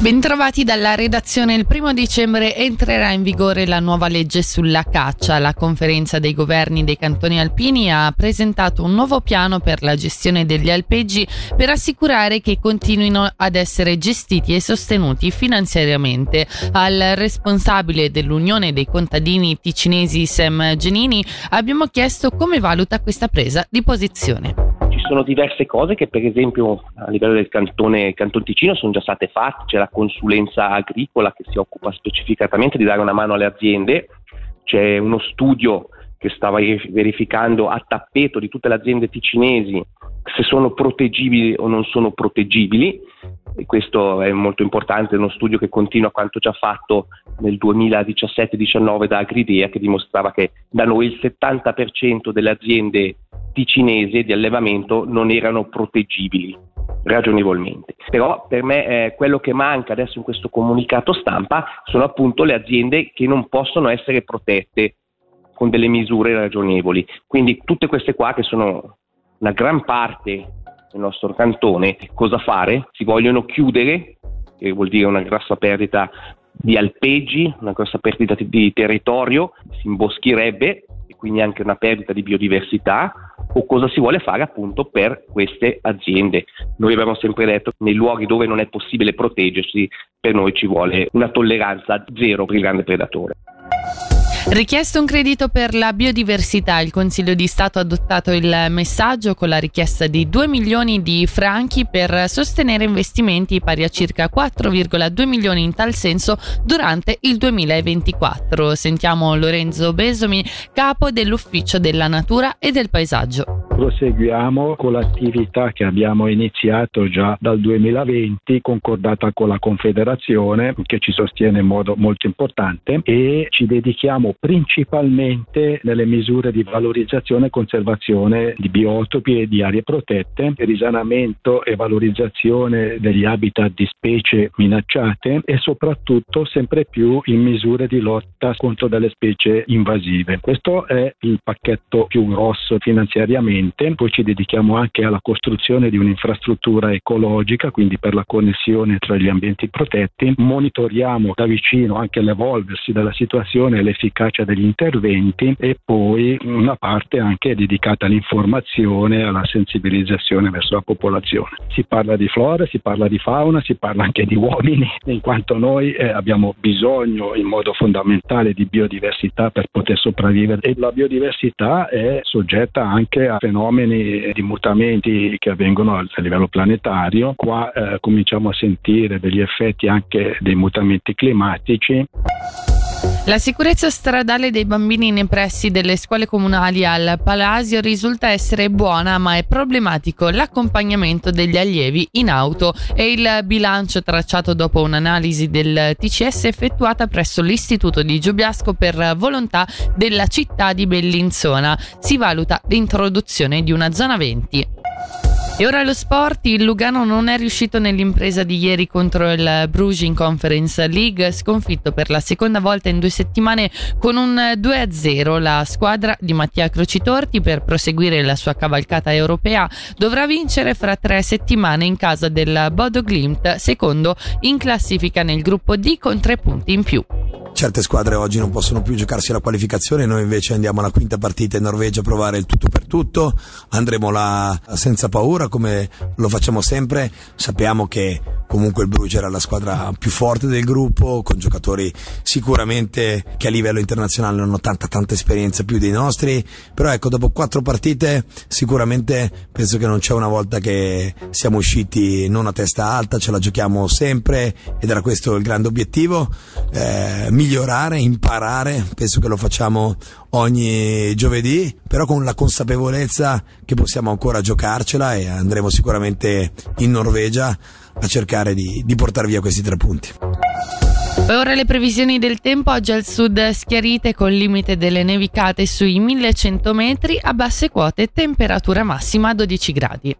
Bentrovati dalla redazione. Il primo dicembre entrerà in vigore la nuova legge sulla caccia. La conferenza dei governi dei cantoni alpini ha presentato un nuovo piano per la gestione degli alpeggi per assicurare che continuino ad essere gestiti e sostenuti finanziariamente. Al responsabile dell'Unione dei contadini ticinesi Sam Genini abbiamo chiesto come valuta questa presa di posizione sono diverse cose che per esempio a livello del cantone Canton Ticino sono già state fatte, c'è la consulenza agricola che si occupa specificatamente di dare una mano alle aziende, c'è uno studio che stava verificando a tappeto di tutte le aziende ticinesi se sono proteggibili o non sono proteggibili. E questo è molto importante, è uno studio che continua quanto già fatto nel 2017-19 da Agridea che dimostrava che da noi il 70% delle aziende ticinese di allevamento non erano proteggibili ragionevolmente. Però per me eh, quello che manca adesso in questo comunicato stampa sono appunto le aziende che non possono essere protette con delle misure ragionevoli. Quindi tutte queste qua che sono una gran parte del nostro cantone, cosa fare? Si vogliono chiudere, che vuol dire una grossa perdita di alpeggi, una grossa perdita di territorio, si imboschirebbe quindi anche una perdita di biodiversità o cosa si vuole fare appunto per queste aziende. Noi abbiamo sempre detto che nei luoghi dove non è possibile proteggersi, per noi ci vuole una tolleranza zero per il grande predatore. Richiesto un credito per la biodiversità, il Consiglio di Stato ha adottato il messaggio con la richiesta di 2 milioni di franchi per sostenere investimenti pari a circa 4,2 milioni in tal senso durante il 2024. Sentiamo Lorenzo Besomi, capo dell'Ufficio della Natura e del Paesaggio proseguiamo con l'attività che abbiamo iniziato già dal 2020, concordata con la Confederazione, che ci sostiene in modo molto importante, e ci dedichiamo principalmente nelle misure di valorizzazione e conservazione di biotopi e di aree protette, risanamento e valorizzazione degli habitat di specie minacciate e soprattutto sempre più in misure di lotta contro delle specie invasive. Questo è il pacchetto più grosso finanziariamente ambiente, poi ci dedichiamo anche alla costruzione di un'infrastruttura ecologica, quindi per la connessione tra gli ambienti protetti, monitoriamo da vicino anche l'evolversi della situazione e l'efficacia degli interventi e poi una parte anche dedicata all'informazione e alla sensibilizzazione verso la popolazione. Si parla di flora, si parla di fauna, si parla anche di uomini, in quanto noi eh, abbiamo bisogno in modo fondamentale di biodiversità per poter sopravvivere e la biodiversità è soggetta anche a fenomeni fenomeni di mutamenti che avvengono a livello planetario. Qua eh, cominciamo a sentire degli effetti anche dei mutamenti climatici. La sicurezza stradale dei bambini nei pressi delle scuole comunali al Palasio risulta essere buona, ma è problematico l'accompagnamento degli allievi in auto e il bilancio tracciato dopo un'analisi del TCS effettuata presso l'Istituto di Giubiasco per volontà della città di Bellinzona. Si valuta l'introduzione di una zona 20. E ora lo sport, il Lugano non è riuscito nell'impresa di ieri contro il Bruges in Conference League, sconfitto per la seconda volta in due settimane con un 2-0. La squadra di Mattia Crocitorti per proseguire la sua cavalcata europea dovrà vincere fra tre settimane in casa del Bodo Glimt, secondo in classifica nel gruppo D con tre punti in più certe squadre oggi non possono più giocarsi la qualificazione, noi invece andiamo alla quinta partita in Norvegia a provare il tutto per tutto, andremo là senza paura come lo facciamo sempre, sappiamo che comunque il Bruges era la squadra più forte del gruppo, con giocatori sicuramente che a livello internazionale hanno tanta tanta esperienza più dei nostri, però ecco dopo quattro partite sicuramente penso che non c'è una volta che siamo usciti non a testa alta, ce la giochiamo sempre ed era questo il grande obiettivo. Eh, migliorare, imparare, penso che lo facciamo ogni giovedì, però con la consapevolezza che possiamo ancora giocarcela e andremo sicuramente in Norvegia a cercare di, di portare via questi tre punti. ora le previsioni del tempo, oggi al sud schiarite con limite delle nevicate sui 1100 metri, a basse quote temperatura massima 12 gradi.